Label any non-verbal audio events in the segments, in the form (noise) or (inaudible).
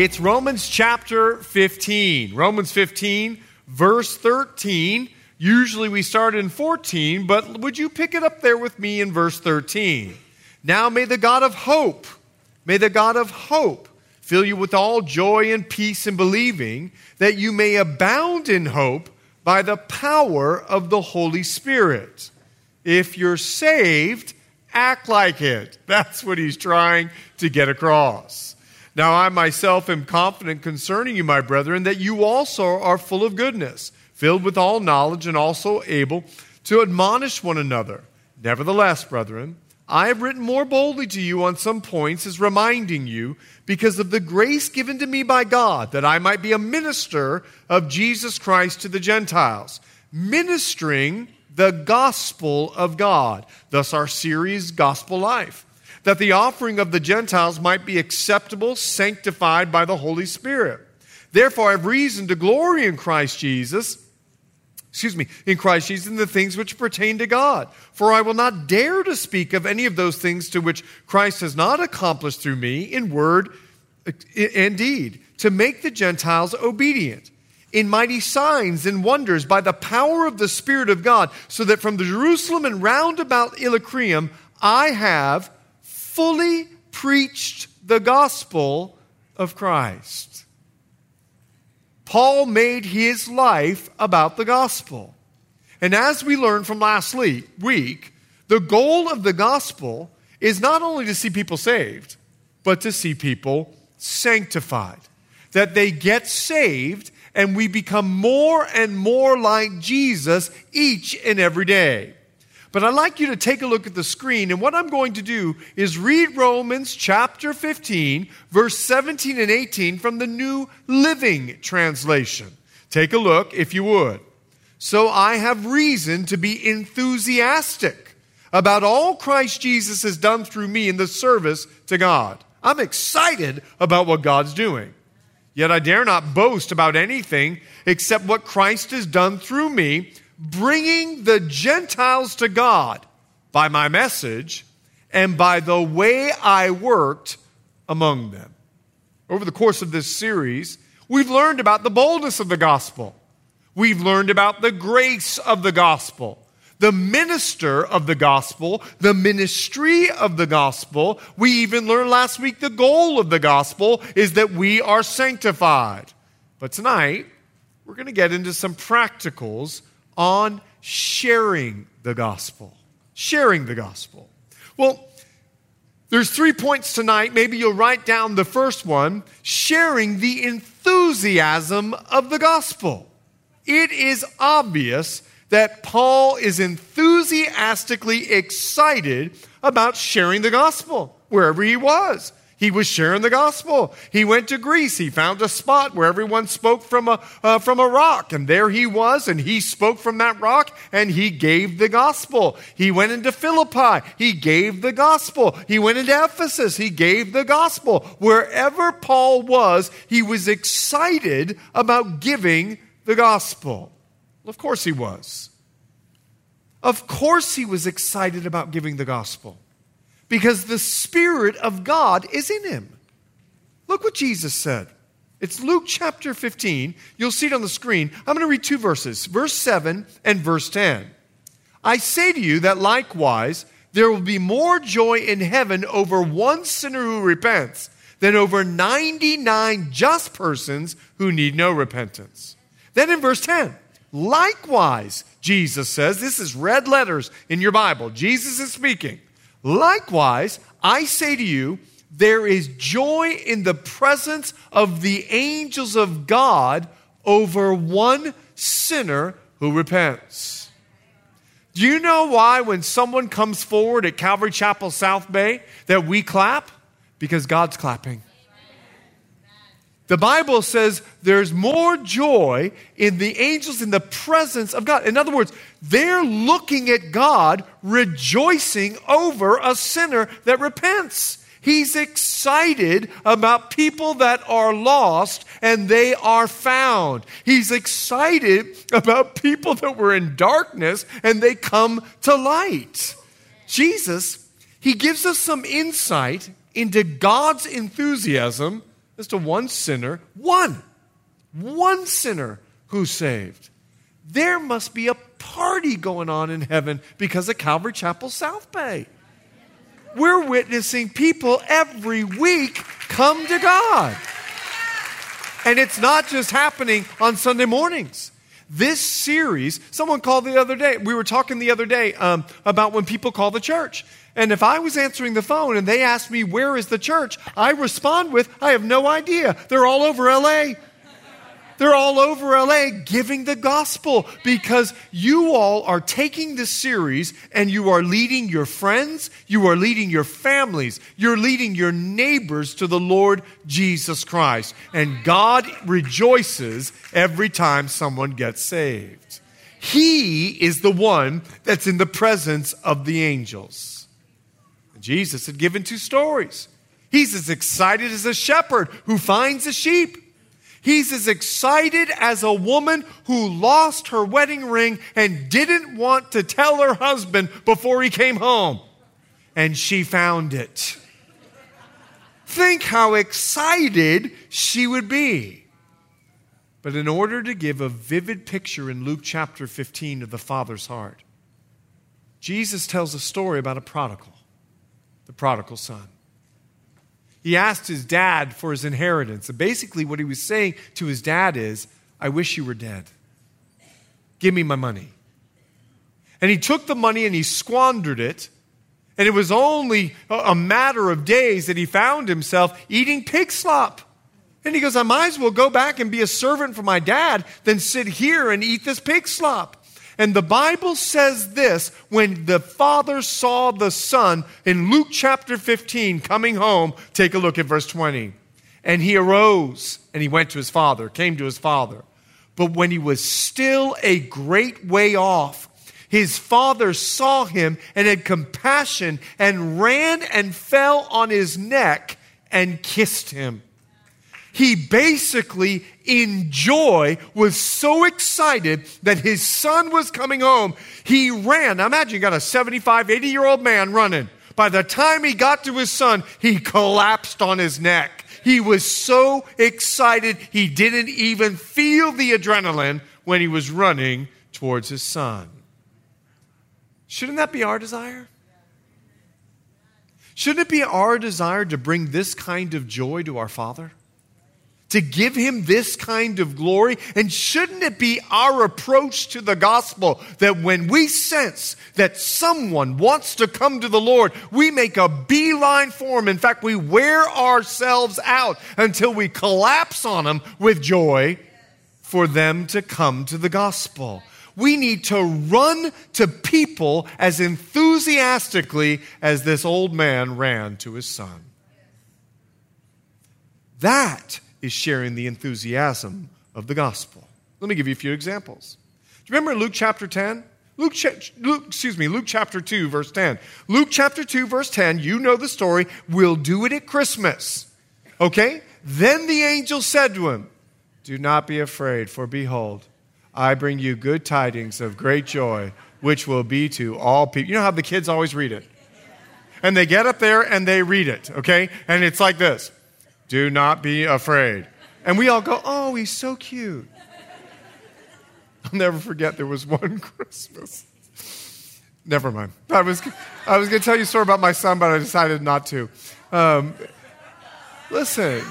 It's Romans chapter 15. Romans 15, verse 13. Usually we start in 14, but would you pick it up there with me in verse 13? Now may the God of hope, may the God of hope fill you with all joy and peace in believing, that you may abound in hope by the power of the Holy Spirit. If you're saved, act like it. (laughs) That's what he's trying to get across. Now, I myself am confident concerning you, my brethren, that you also are full of goodness, filled with all knowledge, and also able to admonish one another. Nevertheless, brethren, I have written more boldly to you on some points as reminding you, because of the grace given to me by God, that I might be a minister of Jesus Christ to the Gentiles, ministering the gospel of God. Thus, our series, Gospel Life that the offering of the Gentiles might be acceptable, sanctified by the Holy Spirit. Therefore, I have reason to glory in Christ Jesus. Excuse me, in Christ Jesus, in the things which pertain to God. For I will not dare to speak of any of those things to which Christ has not accomplished through me in word and deed, to make the Gentiles obedient in mighty signs and wonders by the power of the Spirit of God, so that from the Jerusalem and round about Illyricum I have fully preached the gospel of Christ. Paul made his life about the gospel. And as we learned from last week, the goal of the gospel is not only to see people saved, but to see people sanctified. That they get saved and we become more and more like Jesus each and every day. But I'd like you to take a look at the screen, and what I'm going to do is read Romans chapter 15, verse 17 and 18 from the New Living Translation. Take a look, if you would. So I have reason to be enthusiastic about all Christ Jesus has done through me in the service to God. I'm excited about what God's doing. Yet I dare not boast about anything except what Christ has done through me bringing the Gentiles to God by my message and by the way I worked among them. Over the course of this series, we've learned about the boldness of the gospel. We've learned about the grace of the gospel, the minister of the gospel, the ministry of the gospel. We even learned last week the goal of the gospel is that we are sanctified. But tonight, we're going to get into some practicals on sharing the gospel. Sharing the gospel. Well, there's three points tonight. Maybe you'll write down the first one sharing the enthusiasm of the gospel. It is obvious that Paul is enthusiastically excited about sharing the gospel wherever he was. He was sharing the gospel. He went to Greece. He found a spot where everyone spoke from a, uh, from a rock. And there he was, and he spoke from that rock, and he gave the gospel. He went into Philippi. He gave the gospel. He went into Ephesus. He gave the gospel. Wherever Paul was, he was excited about giving the gospel. Well, of course he was. Of course he was excited about giving the gospel because the Spirit of God is in him. Look what Jesus said. It's Luke chapter 15. You'll see it on the screen. I'm going to read two verses, verse 7 and verse 10. I say to you that likewise, there will be more joy in heaven over one sinner who repents than over 99 just persons who need no repentance. Then in verse 10, likewise, Jesus says, this is red letters in your Bible. Jesus is speaking. Likewise, I say to you, there is joy in the presence of the angels of God over one sinner who repents. Do you know why when someone comes forward at Calvary Chapel South Bay that we clap? Because God's clapping. The Bible says there's more joy in the angels in the presence of God. In other words, they're looking at God rejoicing over a sinner that repents. He's excited about people that are lost and they are found. He's excited about people that were in darkness and they come to light. Jesus, he gives us some insight into God's enthusiasm as to one sinner, one, one sinner who's saved. There must be a party going on in heaven because of Calvary Chapel South Bay. We're witnessing people every week come to God. And it's not just happening on Sunday mornings. This series, someone called the other day, we were talking the other day um, about when people call the church. And if I was answering the phone and they asked me, Where is the church? I respond with, I have no idea. They're all over LA. They're all over LA giving the gospel because you all are taking this series and you are leading your friends, you are leading your families, you're leading your neighbors to the Lord Jesus Christ. And God rejoices every time someone gets saved. He is the one that's in the presence of the angels. Jesus had given two stories. He's as excited as a shepherd who finds a sheep. He's as excited as a woman who lost her wedding ring and didn't want to tell her husband before he came home. And she found it. Think how excited she would be. But in order to give a vivid picture in Luke chapter 15 of the Father's heart, Jesus tells a story about a prodigal the prodigal son. He asked his dad for his inheritance. And basically, what he was saying to his dad is, I wish you were dead. Give me my money. And he took the money and he squandered it. And it was only a matter of days that he found himself eating pig slop. And he goes, I might as well go back and be a servant for my dad than sit here and eat this pig slop. And the Bible says this when the father saw the son in Luke chapter 15 coming home. Take a look at verse 20. And he arose and he went to his father, came to his father. But when he was still a great way off, his father saw him and had compassion and ran and fell on his neck and kissed him. He basically, in joy, was so excited that his son was coming home. He ran. Now imagine you got a 75, 80 year old man running. By the time he got to his son, he collapsed on his neck. He was so excited, he didn't even feel the adrenaline when he was running towards his son. Shouldn't that be our desire? Shouldn't it be our desire to bring this kind of joy to our Father? To give him this kind of glory? And shouldn't it be our approach to the gospel that when we sense that someone wants to come to the Lord, we make a beeline for him? In fact, we wear ourselves out until we collapse on them with joy for them to come to the gospel. We need to run to people as enthusiastically as this old man ran to his son. That is sharing the enthusiasm of the gospel. Let me give you a few examples. Do you remember Luke chapter 10? Luke, Luke, excuse me, Luke chapter 2, verse 10. Luke chapter 2, verse 10, you know the story. We'll do it at Christmas. Okay? Then the angel said to him, Do not be afraid, for behold, I bring you good tidings of great joy, which will be to all people. You know how the kids always read it? And they get up there and they read it, okay? And it's like this do not be afraid. And we all go, Oh, he's so cute. I'll never forget there was one (laughs) Christmas. Never mind. I was, I was going to tell you a story about my son, but I decided not to. Um, listen.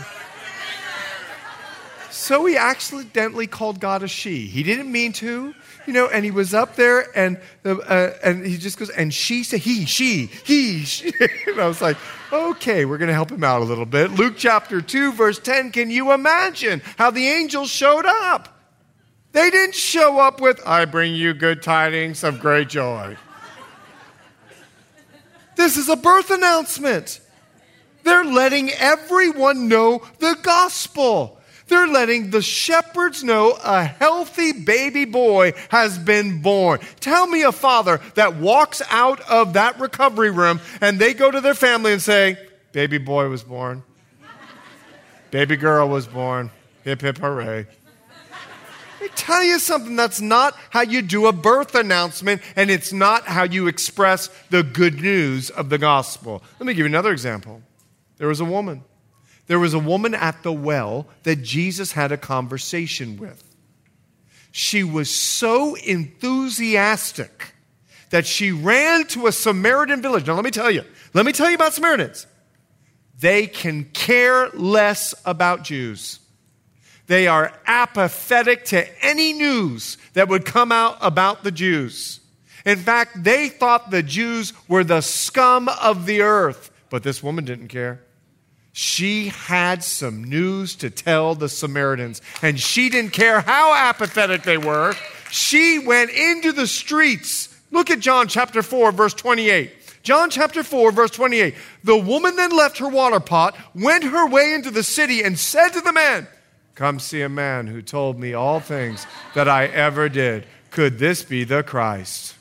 So he accidentally called God a she. He didn't mean to you know, and he was up there and, uh, and he just goes, and she said, he, she, he, she. (laughs) and I was like, okay, we're going to help him out a little bit. Luke chapter 2, verse 10, can you imagine how the angels showed up? They didn't show up with, I bring you good tidings of great joy. this is a birth announcement. They're letting everyone know the gospel. They're letting the shepherds know a healthy baby boy has been born. Tell me a father that walks out of that recovery room and they go to their family and say, Baby boy was born. Baby girl was born. Hip, hip, hooray. Let me tell you something. That's not how you do a birth announcement, and it's not how you express the good news of the gospel. Let me give you another example. There was a woman. There was a woman at the well that Jesus had a conversation with. She was so enthusiastic that she ran to a Samaritan village. Now, let me tell you, let me tell you about Samaritans. They can care less about Jews. They are apathetic to any news that would come out about the Jews. In fact, they thought the Jews were the scum of the earth. But this woman didn't care. She had some news to tell the Samaritans, and she didn't care how apathetic they were. She went into the streets. Look at John chapter 4, verse 28. John chapter 4, verse 28. The woman then left her water pot, went her way into the city, and said to the man, Come see a man who told me all things that I ever did. Could this be the Christ?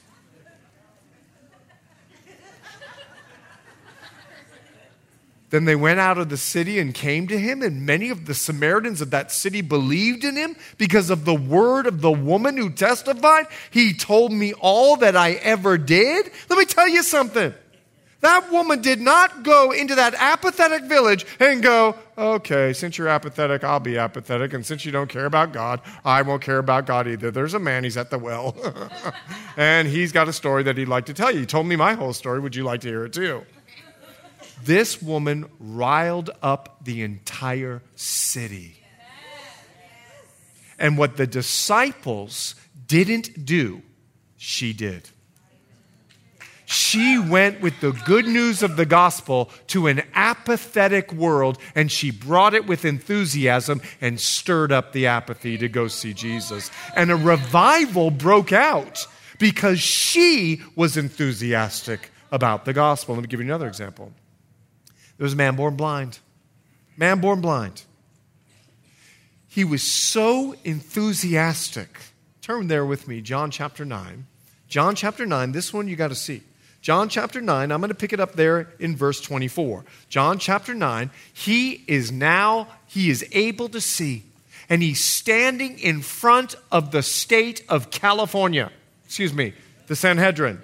Then they went out of the city and came to him, and many of the Samaritans of that city believed in him because of the word of the woman who testified. He told me all that I ever did. Let me tell you something. That woman did not go into that apathetic village and go, okay, since you're apathetic, I'll be apathetic. And since you don't care about God, I won't care about God either. There's a man, he's at the well. (laughs) and he's got a story that he'd like to tell you. He told me my whole story. Would you like to hear it too? This woman riled up the entire city. And what the disciples didn't do, she did. She went with the good news of the gospel to an apathetic world and she brought it with enthusiasm and stirred up the apathy to go see Jesus. And a revival broke out because she was enthusiastic about the gospel. Let me give you another example. There was a man born blind. Man born blind. He was so enthusiastic. Turn there with me, John chapter 9. John chapter 9, this one you got to see. John chapter 9, I'm going to pick it up there in verse 24. John chapter 9, he is now, he is able to see, and he's standing in front of the state of California. Excuse me, the Sanhedrin.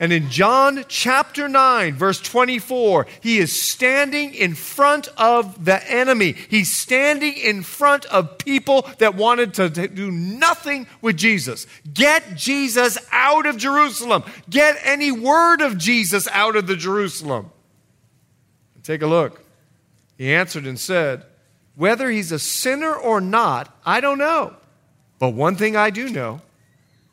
And in John chapter 9, verse 24, he is standing in front of the enemy. He's standing in front of people that wanted to do nothing with Jesus. Get Jesus out of Jerusalem. Get any word of Jesus out of the Jerusalem. Take a look. He answered and said, Whether he's a sinner or not, I don't know. But one thing I do know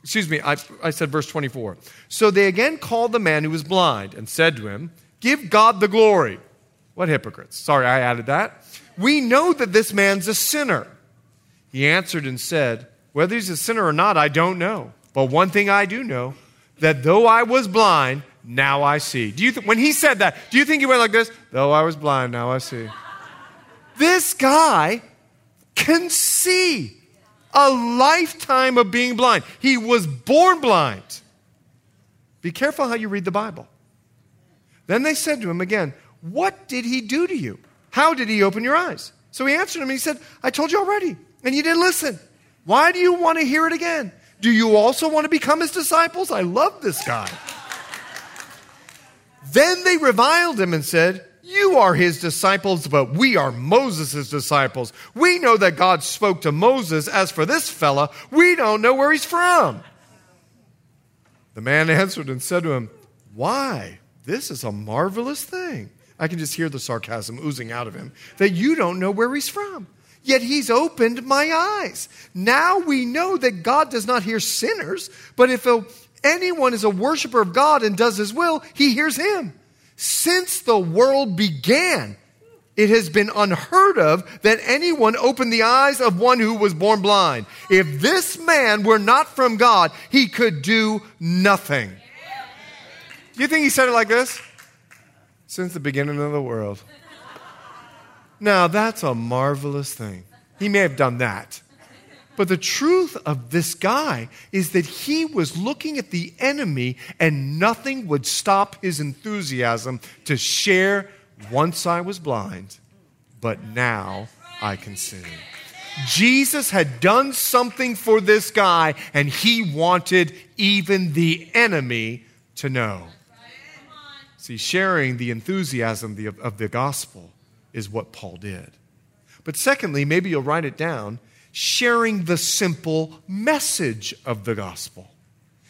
excuse me, I, I said verse 24. So they again called the man who was blind and said to him, Give God the glory. What hypocrites? Sorry, I added that. We know that this man's a sinner. He answered and said, Whether he's a sinner or not, I don't know. But one thing I do know that though I was blind, now I see. Do you th- when he said that, do you think he went like this? Though I was blind, now I see. this guy can see a lifetime of being blind. He was born blind. Be careful how you read the Bible. Then they said to him again, What did he do to you? How did he open your eyes? So he answered him he said, I told you already, and you didn't listen. Why do you want to hear it again? Do you also want to become his disciples? I love this guy. then they reviled him and said, you are his disciples, but we are Moses' disciples. We know that God spoke to Moses. As for this fella, we don't know where he's from. The man answered and said to him, Why? This is a marvelous thing. I can just hear the sarcasm oozing out of him that you don't know where he's from. Yet he's opened my eyes. Now we know that God does not hear sinners, but if anyone is a worshiper of God and does his will, he hears him. Since the world began, it has been unheard of that anyone opened the eyes of one who was born blind. If this man were not from God, he could do nothing. Do you think he said it like this? Since the beginning of the world. Now, that's a marvelous thing. He may have done that. But the truth of this guy is that he was looking at the enemy and nothing would stop his enthusiasm to share. Once I was blind, but now I can see. Jesus had done something for this guy, and he wanted even the enemy to know. See, sharing the enthusiasm of the gospel is what Paul did. But secondly, maybe you'll write it down sharing the simple message of the gospel.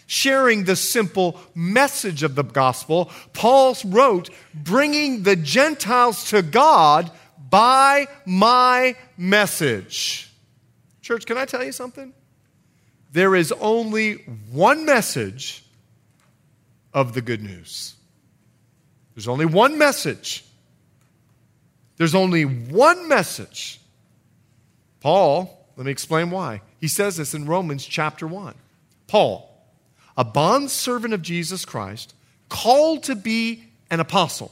Sharing the simple message of the gospel, Paul wrote, bringing the Gentiles to God by my message. Church, can I tell you something? There is only one message of the good news. There's only one message. There's only one message. Paul let me explain why. He says this in Romans chapter 1. Paul, a bondservant of Jesus Christ, called to be an apostle,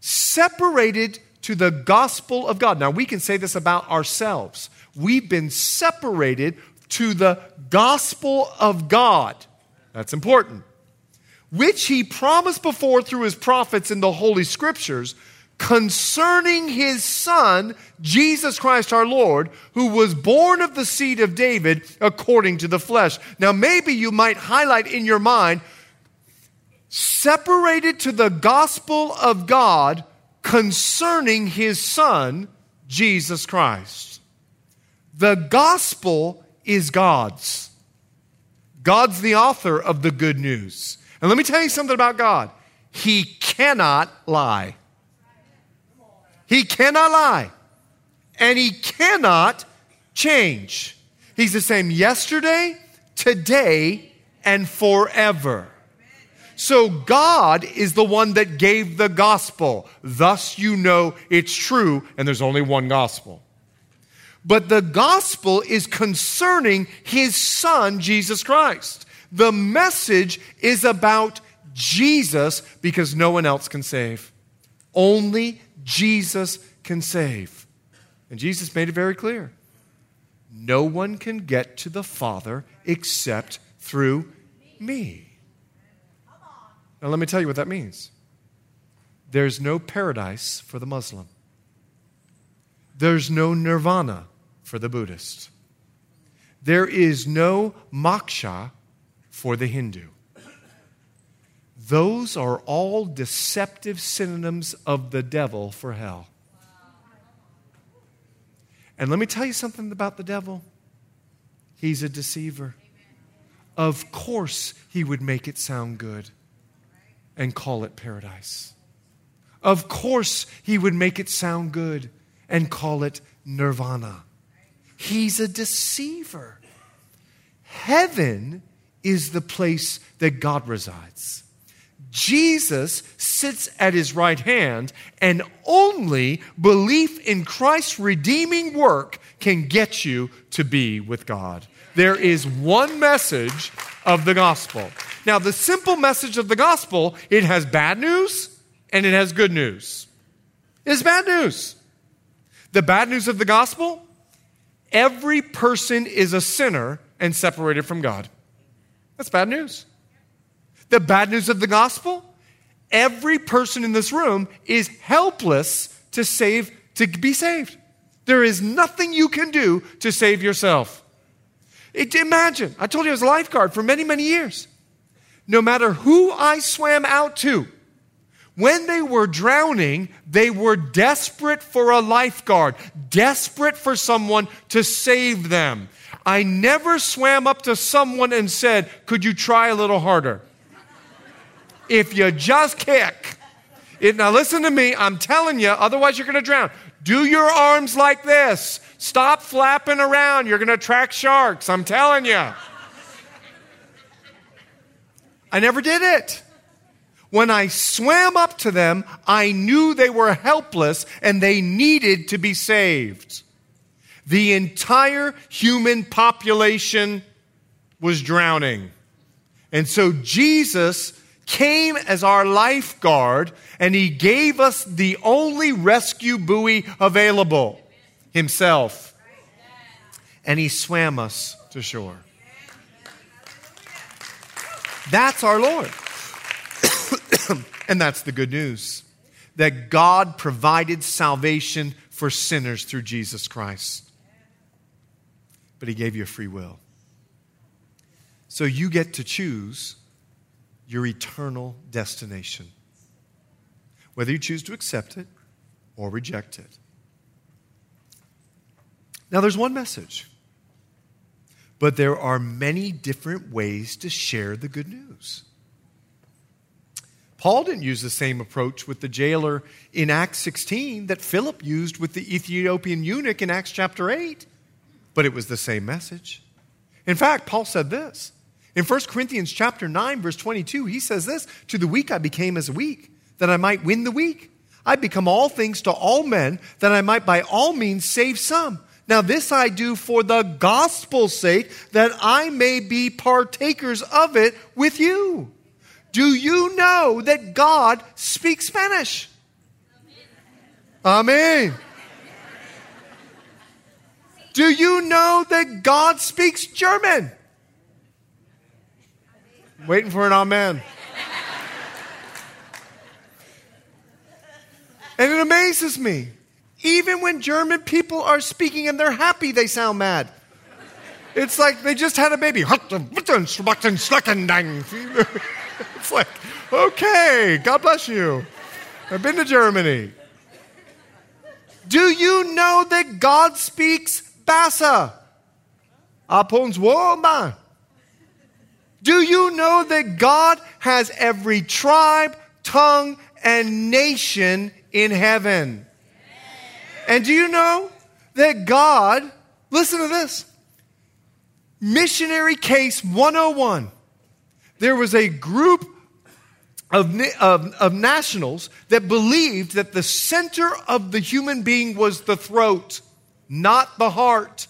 separated to the gospel of God. Now, we can say this about ourselves. We've been separated to the gospel of God. That's important. Which he promised before through his prophets in the Holy Scriptures concerning his son, Jesus Christ our Lord, who was born of the seed of David according to the flesh. Now, maybe you might highlight in your mind, separated to the gospel of God concerning his son, Jesus Christ. The gospel is God's. God's the author of the good news. And let me tell you something about God. He cannot lie. He cannot lie. And he cannot change. He's the same yesterday, today, and forever. So God is the one that gave the gospel. Thus you know it's true, and there's only one gospel. But the gospel is concerning his son, Jesus Christ. The message is about Jesus because no one else can save. Only Jesus can save. And Jesus made it very clear no one can get to the Father except through me. Now, let me tell you what that means. There's no paradise for the Muslim, there's no nirvana for the Buddhist, there is no moksha for the Hindu. Those are all deceptive synonyms of the devil for hell. And let me tell you something about the devil. He's a deceiver. Of course, he would make it sound good and call it paradise. Of course, he would make it sound good and call it nirvana. He's a deceiver. Heaven is the place that God resides. Jesus sits at his right hand, and only belief in Christ's redeeming work can get you to be with God. There is one message of the gospel. Now, the simple message of the gospel, it has bad news and it has good news. It's bad news. The bad news of the gospel, every person is a sinner and separated from God. That's bad news. The bad news of the gospel every person in this room is helpless to save to be saved. There is nothing you can do to save yourself. It, imagine, I told you I was a lifeguard for many, many years. No matter who I swam out to, when they were drowning, they were desperate for a lifeguard, desperate for someone to save them. I never swam up to someone and said, Could you try a little harder? If you just kick. It, now, listen to me. I'm telling you, otherwise, you're going to drown. Do your arms like this. Stop flapping around. You're going to attract sharks. I'm telling you. I never did it. When I swam up to them, I knew they were helpless and they needed to be saved. The entire human population was drowning. And so Jesus came as our lifeguard and he gave us the only rescue buoy available himself. and he swam us to shore. That's our Lord. (coughs) and that's the good news that God provided salvation for sinners through Jesus Christ. But he gave you a free will. So you get to choose your eternal destination, whether you choose to accept it or reject it. Now, there's one message, but there are many different ways to share the good news. Paul didn't use the same approach with the jailer in Acts 16 that Philip used with the Ethiopian eunuch in Acts chapter 8, but it was the same message. In fact, Paul said this. In 1 Corinthians chapter 9 verse 22, he says this, "To the weak I became as weak, that I might win the weak. I become all things to all men, that I might by all means save some." Now, this I do for the gospel's sake, that I may be partakers of it with you. Do you know that God speaks Spanish? Amen. Do you know that God speaks German? Waiting for an amen. And it amazes me. Even when German people are speaking and they're happy, they sound mad. It's like they just had a baby. (laughs) It's like, okay, God bless you. I've been to Germany. Do you know that God speaks Bassa? Apons Woma. Do you know that God has every tribe, tongue, and nation in heaven? And do you know that God, listen to this, missionary case 101, there was a group of, of, of, nationals that believed that the center of the human being was the throat, not the heart.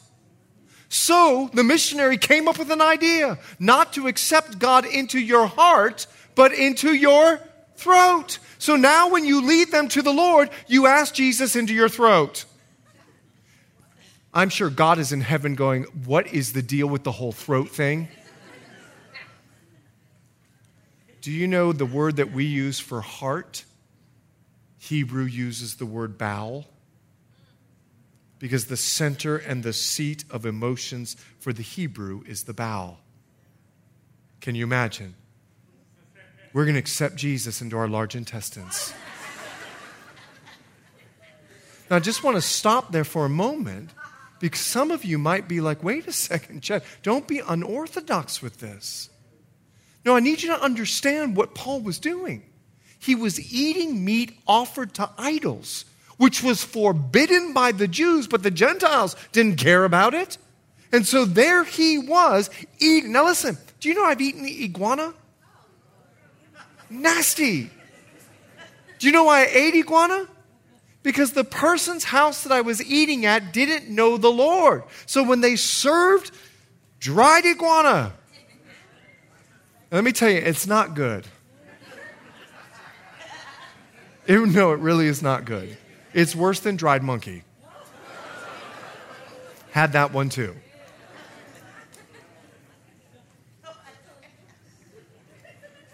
So the missionary came up with an idea not to accept God into your heart, but into your throat. So now when you lead them to the Lord, you ask Jesus into your throat. I'm sure God is in heaven going, What is the deal with the whole throat thing? Do you know the word that we use for heart? Hebrew uses the word bowel. Because the center and the seat of emotions for the Hebrew is the bowel. Can you imagine? we're going to accept Jesus into our large intestines. now, I just want to stop there for a moment because some of you might be like, wait a second, Chet, don't be unorthodox with this. No, I need you to understand what Paul was doing. He was eating meat offered to idols, which was forbidden by the Jews, but the Gentiles didn't care about it. And so there he was eating. Now, listen, do you know I've eaten iguana? Nasty. Do you know why I ate iguana? Because the person's house that I was eating at didn't know the Lord. So when they served dried iguana, let me tell you, it's not good. (laughs) It, no, it really is not good. It's worse than dried monkey. Had that one too.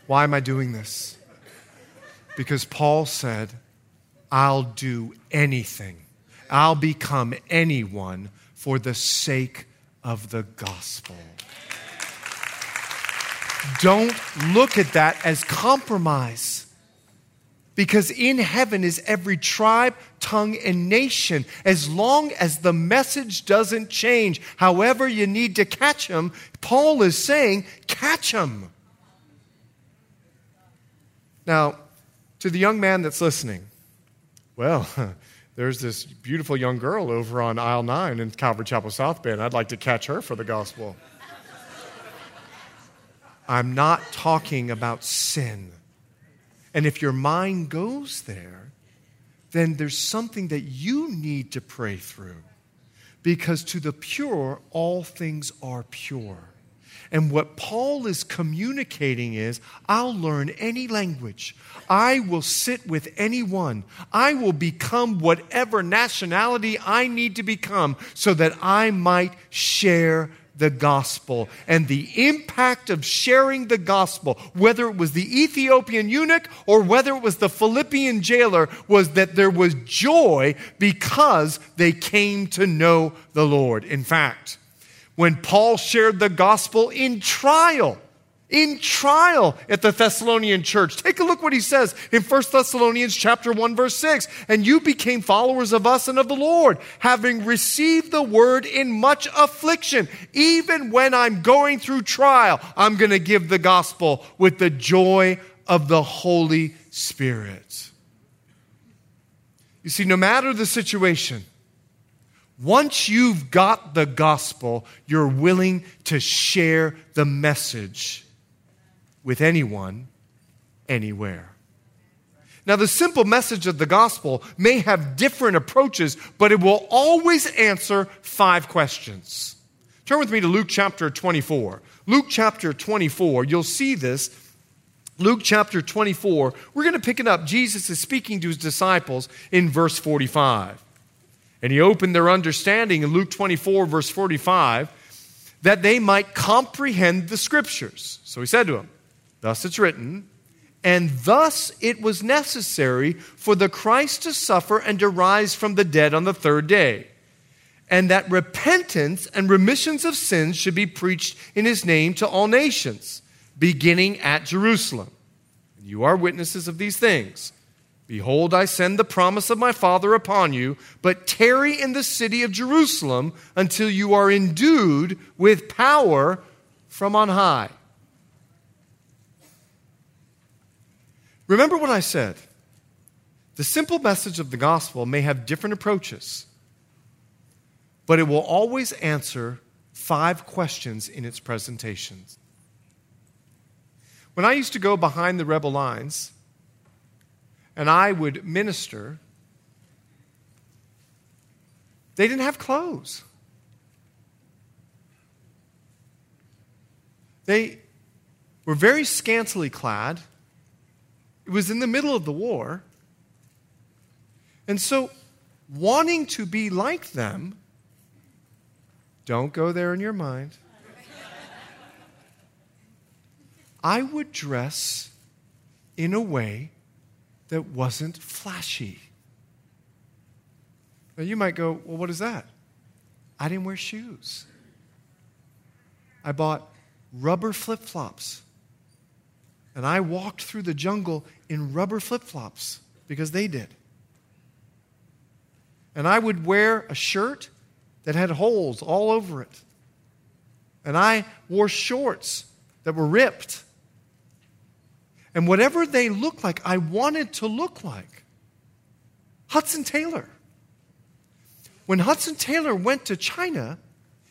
Why am I doing this? Because Paul said, I'll do anything, I'll become anyone for the sake of the gospel. Don't look at that as compromise. Because in heaven is every tribe, tongue, and nation. As long as the message doesn't change, however, you need to catch them, Paul is saying, catch them. Now, to the young man that's listening, well, (laughs) there's this beautiful young girl over on aisle 9 in Calvary Chapel South Bay. I'd like to catch her for the gospel. (laughs) I'm not talking about sin. And if your mind goes there, then there's something that you need to pray through. Because to the pure, all things are pure. And what Paul is communicating is I'll learn any language. I will sit with anyone. I will become whatever nationality I need to become so that I might share the gospel. And the impact of sharing the gospel, whether it was the Ethiopian eunuch or whether it was the Philippian jailer, was that there was joy because they came to know the Lord. In fact, when Paul shared the gospel in trial, in trial at the Thessalonian church. Take a look what he says in 1 Thessalonians chapter 1 verse 6. And you became followers of us and of the Lord, having received the word in much affliction. Even when I'm going through trial, I'm going to give the gospel with the joy of the Holy Spirit. You see, no matter the situation, once you've got the gospel, you're willing to share the message with anyone, anywhere. Now, the simple message of the gospel may have different approaches, but it will always answer five questions. Turn with me to Luke chapter 24. Luke chapter 24, you'll see this. Luke chapter 24, we're going to pick it up. Jesus is speaking to his disciples in verse 45. And he opened their understanding in Luke 24, verse 45, that they might comprehend the scriptures. So he said to them, Thus it's written, and thus it was necessary for the Christ to suffer and to rise from the dead on the third day, and that repentance and remissions of sins should be preached in his name to all nations, beginning at Jerusalem. And You are witnesses of these things. Behold, I send the promise of my Father upon you, but tarry in the city of Jerusalem until you are endued with power from on high. Remember what I said. The simple message of the gospel may have different approaches, but it will always answer five questions in its presentations. When I used to go behind the rebel lines and I would minister, they didn't have clothes. They were very scantily clad. It was in the middle of the war. And so, wanting to be like them, don't go there in your mind. I would dress in a way that wasn't flashy. Now, you might go, well, what is that? I didn't wear shoes. I bought rubber flip flops. And I walked through the jungle in rubber flip flops because they did. And I would wear a shirt that had holes all over it. And I wore shorts that were ripped. And whatever they looked like, I wanted to look like. Hudson Taylor. When Hudson Taylor went to China,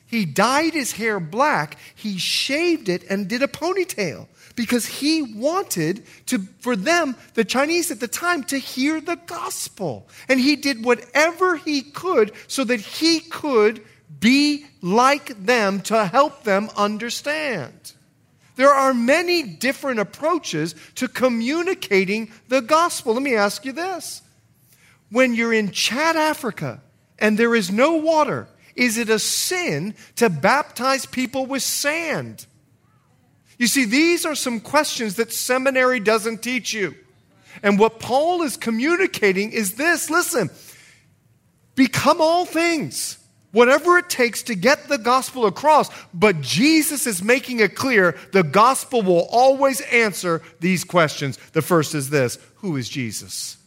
he dyed his hair black, he shaved it, and did a ponytail because he wanted to, for them, the Chinese at the time, to hear the gospel. And he did whatever he could so that he could be like them to help them understand. There are many different approaches to communicating the gospel. Let me ask you this. When you're in Chad, Africa, and there is no water, is it a sin to baptize people with sand? You see, these are some questions that seminary doesn't teach you. And what Paul is communicating is this listen, become all things, whatever it takes to get the gospel across. But Jesus is making it clear the gospel will always answer these questions. The first is this Who is Jesus?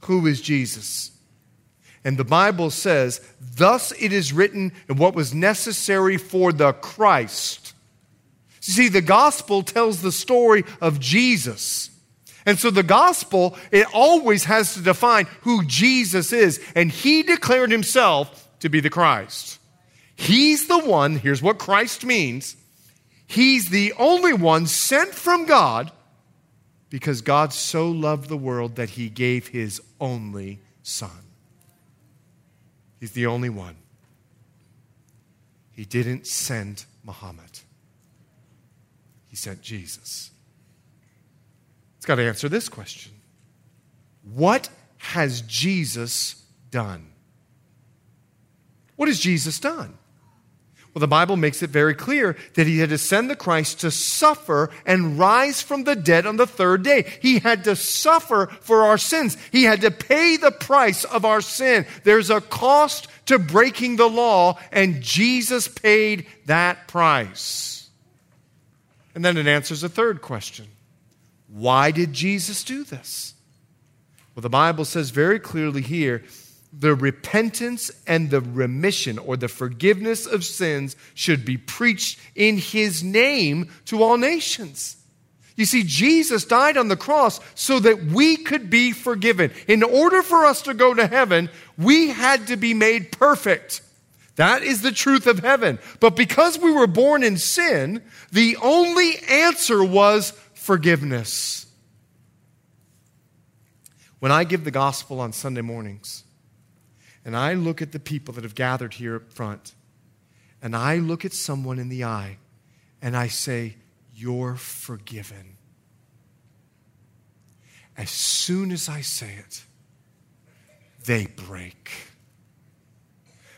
Who is Jesus? And the Bible says, Thus it is written in what was necessary for the Christ you see, the gospel tells the story of Jesus. And so the gospel, it always has to define who Jesus is. And he declared himself to be the Christ. He's the one, here's what Christ means. He's the only one sent from God because God so loved the world that he gave his only son. He's the only one. He didn't send Muhammad. He sent Jesus. It's got to answer this question What has Jesus done? What has Jesus done? Well, the Bible makes it very clear that he had to send the Christ to suffer and rise from the dead on the third day. He had to suffer for our sins. He had to pay the price of our sin. There's a cost to breaking the law, and Jesus paid that price. And then it answers a third question Why did Jesus do this? Well, the Bible says very clearly here the repentance and the remission or the forgiveness of sins should be preached in his name to all nations. You see, Jesus died on the cross so that we could be forgiven. In order for us to go to heaven, we had to be made perfect. That is the truth of heaven. But because we were born in sin, the only answer was forgiveness. When I give the gospel on Sunday mornings, and I look at the people that have gathered here up front, and I look at someone in the eye, and I say, You're forgiven. As soon as I say it, they break.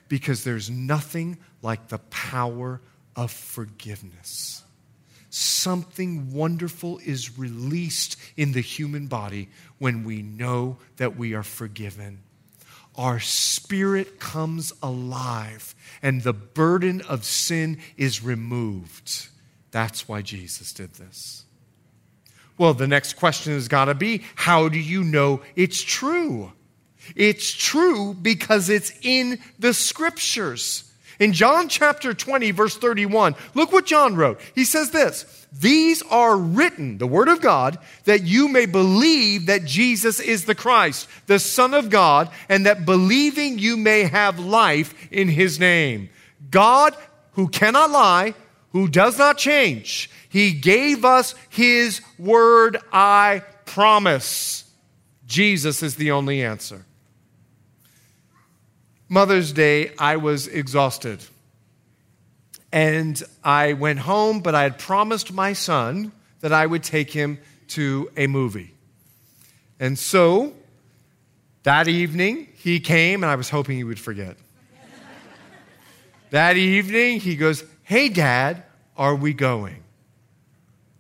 Because there's nothing like the power of forgiveness. Something wonderful is released in the human body when we know that we are forgiven our spirit comes alive and the burden of sin is removed. That's why Jesus did this. Well, the next question has got to be how do you know it's true? It's true because it's in the scriptures. In John chapter 20, verse 31, look what John wrote. He says this these are written, the Word of God, that you may believe that Jesus is the Christ, the Son of God, and that believing you may have life in His name. God, who cannot lie, who does not change, He gave us His Word, I promise. Jesus is the only answer. Mother's Day, I was exhausted. And I went home, but I had promised my son that I would take him to a movie. And so that evening, he came, and I was hoping he would forget. that evening, he goes, Hey, Dad, are we going?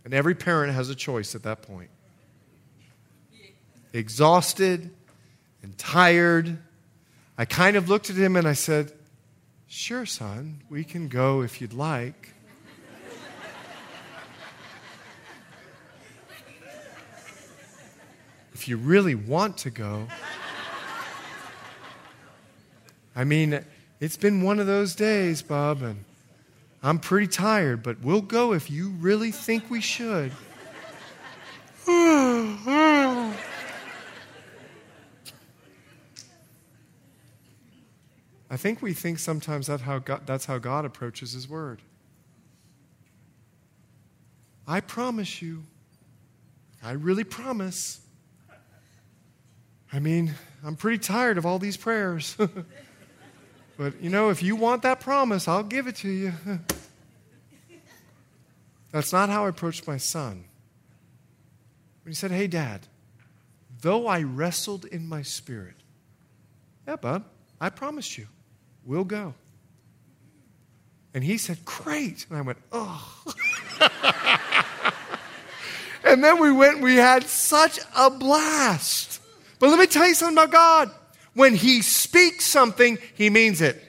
And every parent has a choice at that point. Exhausted and tired, I kind of looked at him and I said, Sure, son, we can go if you'd like. if you really want to go. I mean, it's been one of those days, Bob, and I'm pretty tired, but we'll go if you really think we should. (sighs) (sighs) (sighs) I think we think sometimes that how God, that's how God approaches His Word. I promise you, I really promise. I mean, I'm pretty tired of all these prayers. (laughs) but, you know, if you want that promise, I'll give it to you. (laughs) That's not how I approached my son. When he said, Hey, Dad, though I wrestled in my spirit, yeah, I promised you. We'll go. And he said, Great. And I went, Oh. (laughs) and then we went, we had such a blast. But let me tell you something about God. When he speaks something, he means it.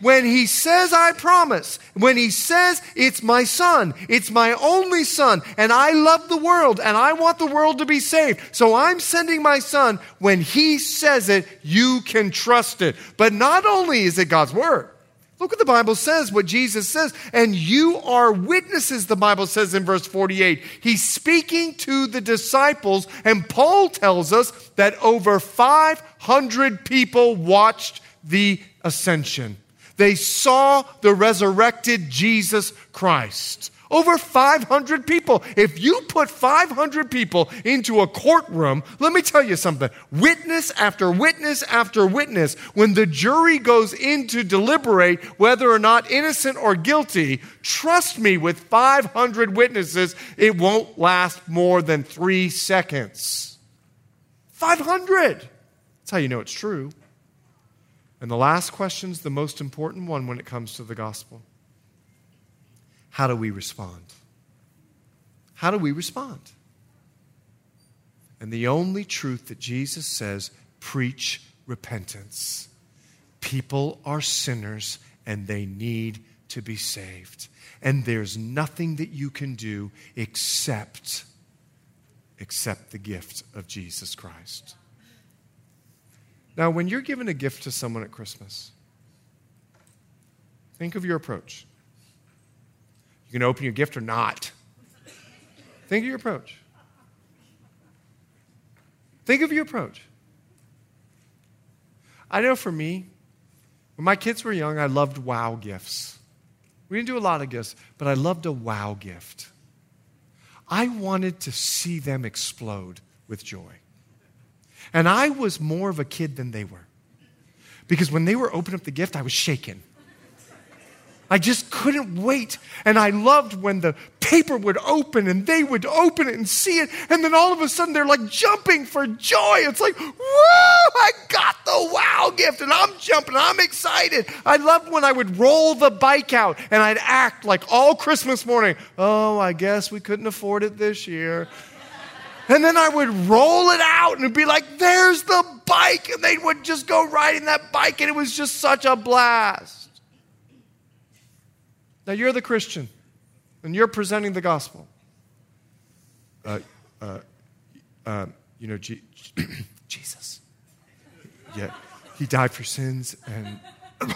When he says, I promise, when he says, it's my son, it's my only son, and I love the world, and I want the world to be saved, so I'm sending my son, when he says it, you can trust it. But not only is it God's word, Look what the Bible says, what Jesus says. And you are witnesses, the Bible says in verse 48. He's speaking to the disciples, and Paul tells us that over 500 people watched the ascension. They saw the resurrected Jesus Christ. Over 500 people. If you put 500 people into a courtroom, let me tell you something. Witness after witness after witness, when the jury goes in to deliberate whether or not innocent or guilty, trust me, with 500 witnesses, it won't last more than three seconds. 500. That's how you know it's true. And the last question is the most important one when it comes to the gospel. How do we respond? How do we respond? And the only truth that Jesus says preach repentance. People are sinners and they need to be saved. And there's nothing that you can do except accept the gift of Jesus Christ. Now, when you're giving a gift to someone at Christmas, think of your approach. You can open your gift or not. Think of your approach. Think of your approach. I know for me, when my kids were young, I loved wow gifts. We didn't do a lot of gifts, but I loved a wow gift. I wanted to see them explode with joy. And I was more of a kid than they were. Because when they were opening up the gift, I was shaking. I just couldn't wait. And I loved when the paper would open and they would open it and see it. And then all of a sudden they're like jumping for joy. It's like, woo, I got the wow gift and I'm jumping. I'm excited. I loved when I would roll the bike out and I'd act like all Christmas morning, oh, I guess we couldn't afford it this year. And then I would roll it out and be like, there's the bike. And they would just go riding that bike, and it was just such a blast. Now, you're the Christian, and you're presenting the gospel. Uh, uh, uh, you know, G- (clears throat) Jesus. Yeah, he died for sins, and (laughs) I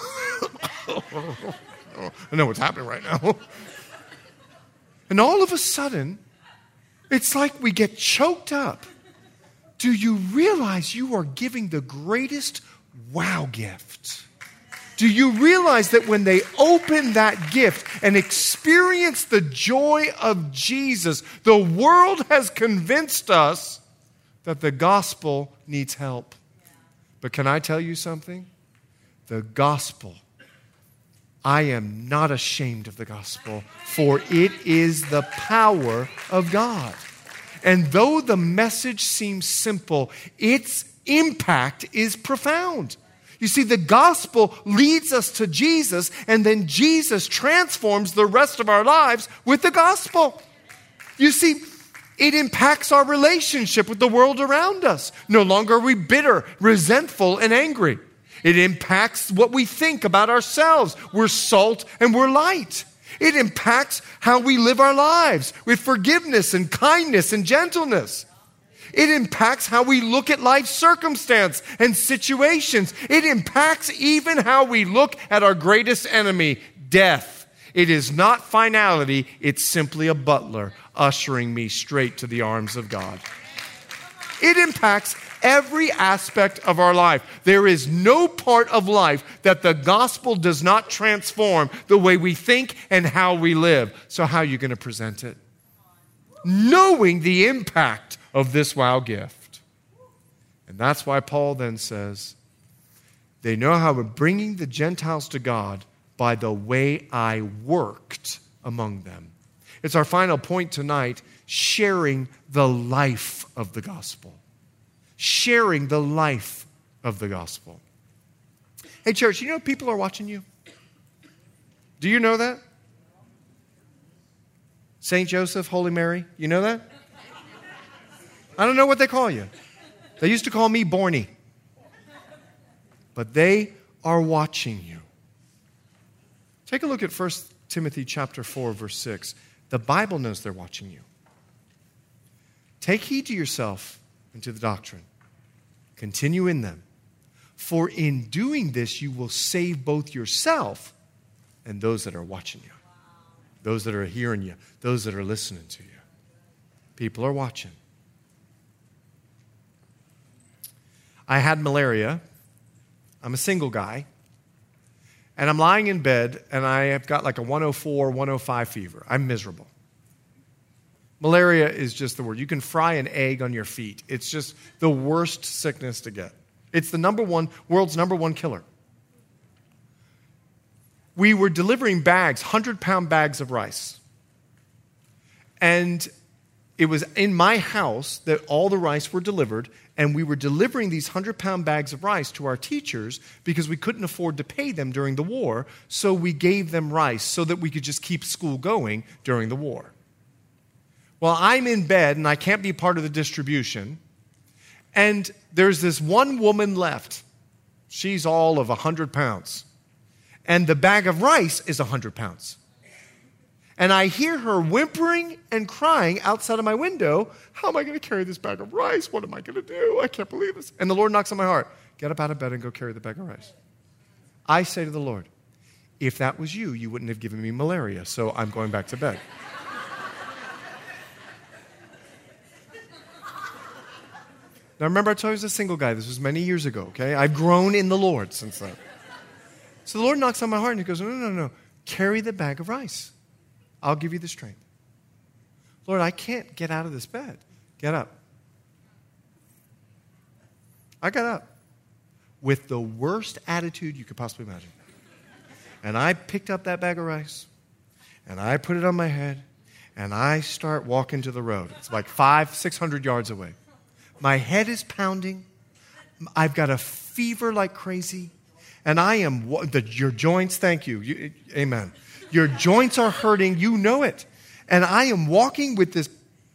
know what's happening right now. (laughs) And all of a sudden, it's like we get choked up. Do you realize you are giving the greatest wow gift? Do you realize that when they open that gift and experience the joy of Jesus, the world has convinced us that the gospel needs help? But can I tell you something? The gospel I am not ashamed of the gospel, for it is the power of God. And though the message seems simple, its impact is profound. You see, the gospel leads us to Jesus, and then Jesus transforms the rest of our lives with the gospel. You see, it impacts our relationship with the world around us. No longer are we bitter, resentful, and angry. It impacts what we think about ourselves. We're salt and we're light. It impacts how we live our lives with forgiveness and kindness and gentleness. It impacts how we look at life circumstance and situations. It impacts even how we look at our greatest enemy, death. It is not finality, it's simply a butler ushering me straight to the arms of God. It impacts every aspect of our life. There is no part of life that the gospel does not transform the way we think and how we live. So, how are you going to present it? Knowing the impact of this wow gift. And that's why Paul then says, they know how we're bringing the Gentiles to God by the way I worked among them. It's our final point tonight sharing the life of the gospel sharing the life of the gospel. Hey, church, you know people are watching you? Do you know that? St. Joseph, Holy Mary, you know that? I don't know what they call you. They used to call me Borny. But they are watching you. Take a look at 1 Timothy chapter 4 verse 6. The Bible knows they're watching you. Take heed to yourself and to the doctrine. Continue in them. For in doing this, you will save both yourself and those that are watching you, those that are hearing you, those that are listening to you. People are watching. I had malaria. I'm a single guy. and I'm lying in bed and I have got like a 104, 105 fever. I'm miserable. Malaria is just the word. You can fry an egg on your feet. It's just the worst sickness to get. It's the number one, world's number one killer. We were delivering bags, 100 pound bags of rice. And it was in my house that all the rice were delivered, and we were delivering these 100 pound bags of rice to our teachers because we couldn't afford to pay them during the war. So we gave them rice so that we could just keep school going during the war. Well, I'm in bed and I can't be part of the distribution. And there's this one woman left. She's all of 100 pounds. And the bag of rice is 100 pounds and I hear her whimpering and crying outside of my window. How am I going to carry this bag of rice? What am I going to do? I can't believe this. And the Lord knocks on my heart Get up out of bed and go carry the bag of rice. I say to the Lord, If that was you, you wouldn't have given me malaria, so I'm going back to bed. Now, remember, I told you I was a single guy. This was many years ago, okay? I've grown in the Lord since then. So the Lord knocks on my heart and he goes, No, no, no, no. Carry the bag of rice. I'll give you the strength. Lord, I can't get out of this bed. Get up. I got up with the worst attitude you could possibly imagine. And I picked up that bag of rice and I put it on my head and I start walking to the road. It's like five, six hundred yards away. My head is pounding. I've got a fever like crazy. And I am, the, your joints, thank you. you amen. Your joints are hurting. You know it. And I am walking with this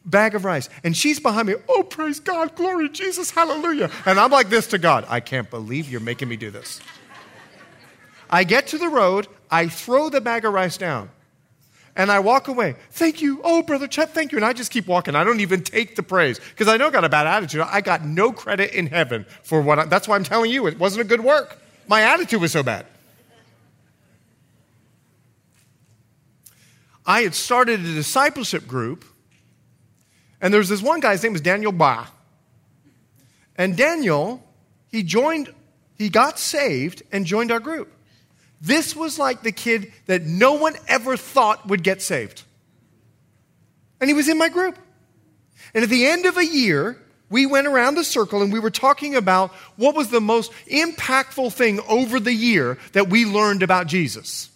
bag of rice. And she's behind me. Oh, praise God. Glory Jesus. Hallelujah. And I'm like this to God. I can't believe you're making me do this. I get to the road. I throw the bag of rice down. And I walk away. Thank you. Oh, Brother Chet, thank you. And I just keep walking. I don't even take the praise because I know I got a bad attitude. I got no credit in heaven for what I, that's why I'm telling you it wasn't a good work. My attitude was so bad. I had started a discipleship group, and there's this one guy, his name was Daniel Ba. And Daniel, he joined, he got saved and joined our group. This was like the kid that no one ever thought would get saved. And he was in my group. And at the end of a year, we went around the circle and we were talking about what was the most impactful thing over the year that we learned about Jesus.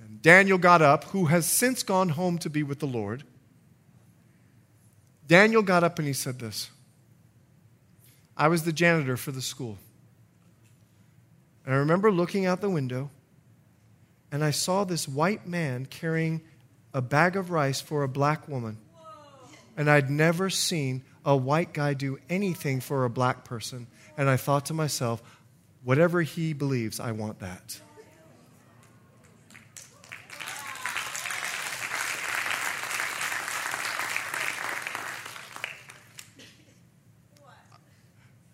And Daniel got up, who has since gone home to be with the Lord. Daniel got up and he said this I was the janitor for the school. And I remember looking out the window and I saw this white man carrying a bag of rice for a black woman. And I'd never seen a white guy do anything for a black person. And I thought to myself, whatever he believes, I want that.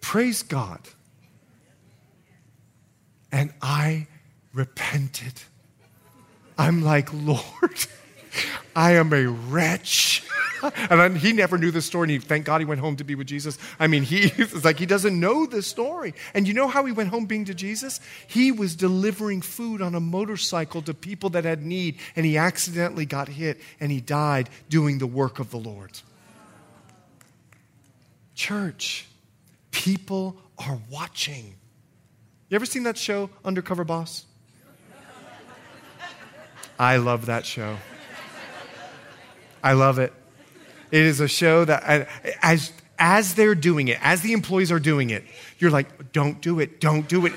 Praise God. And I repented. I'm like, Lord, (laughs) I am a wretch. (laughs) and I, he never knew the story, and he, thank God he went home to be with Jesus. I mean, he (laughs) it's like he doesn't know the story. And you know how he went home being to Jesus? He was delivering food on a motorcycle to people that had need, and he accidentally got hit, and he died doing the work of the Lord. Church, People are watching. You ever seen that show, Undercover Boss? I love that show. I love it. It is a show that, as, as they're doing it, as the employees are doing it, you're like, don't do it, don't do it.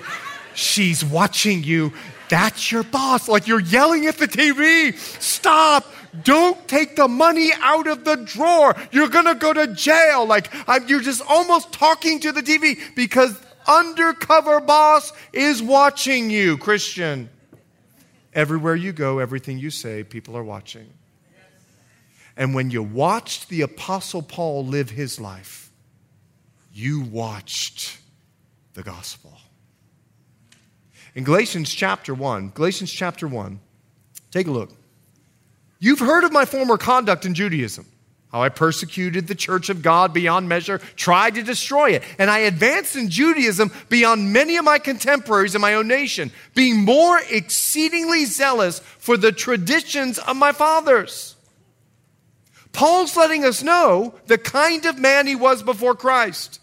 She's watching you. That's your boss. Like you're yelling at the TV. Stop. Don't take the money out of the drawer. You're going to go to jail. Like I'm, you're just almost talking to the TV because undercover boss is watching you, Christian. Everywhere you go, everything you say, people are watching. And when you watched the Apostle Paul live his life, you watched the gospel. In Galatians chapter 1, Galatians chapter 1, take a look. You've heard of my former conduct in Judaism. How I persecuted the church of God beyond measure, tried to destroy it. And I advanced in Judaism beyond many of my contemporaries in my own nation, being more exceedingly zealous for the traditions of my fathers. Paul's letting us know the kind of man he was before Christ.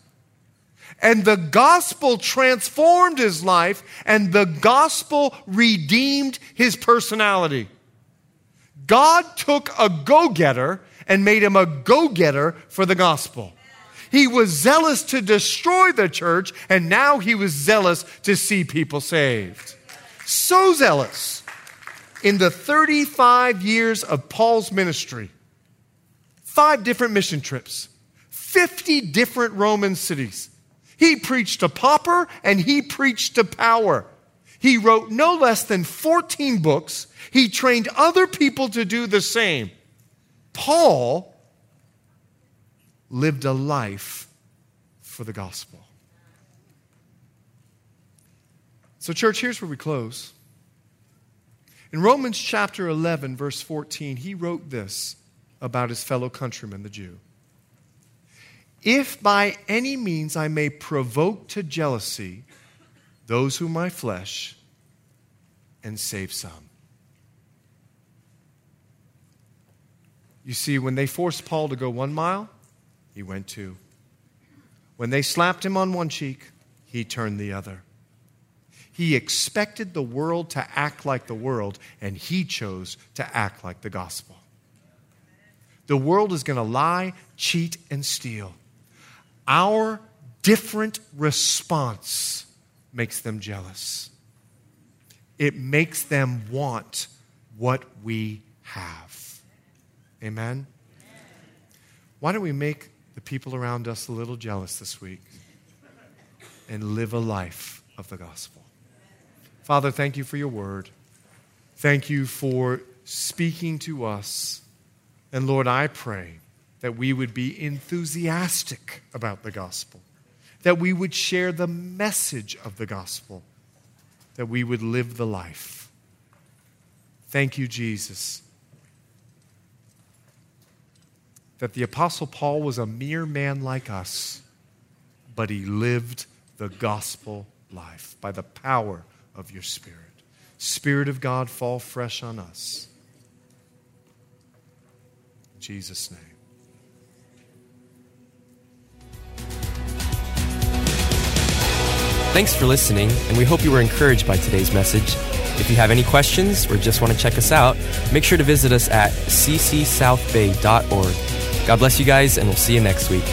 And the gospel transformed his life, and the gospel redeemed his personality. God took a go getter and made him a go getter for the gospel. He was zealous to destroy the church, and now he was zealous to see people saved. So zealous. In the 35 years of Paul's ministry, five different mission trips, 50 different Roman cities. He preached to pauper and he preached to power. He wrote no less than 14 books. He trained other people to do the same. Paul lived a life for the gospel. So, church, here's where we close. In Romans chapter 11, verse 14, he wrote this about his fellow countryman, the Jew. If by any means I may provoke to jealousy those whom my flesh and save some. You see, when they forced Paul to go one mile, he went two. When they slapped him on one cheek, he turned the other. He expected the world to act like the world, and he chose to act like the gospel. The world is going to lie, cheat, and steal. Our different response makes them jealous. It makes them want what we have. Amen? Why don't we make the people around us a little jealous this week and live a life of the gospel? Father, thank you for your word. Thank you for speaking to us. And Lord, I pray that we would be enthusiastic about the gospel, that we would share the message of the gospel, that we would live the life. Thank you, Jesus that the Apostle Paul was a mere man like us, but he lived the gospel life by the power of your Spirit. Spirit of God, fall fresh on us. In Jesus' name. Thanks for listening, and we hope you were encouraged by today's message. If you have any questions or just want to check us out, make sure to visit us at ccsouthbay.org God bless you guys, and we'll see you next week.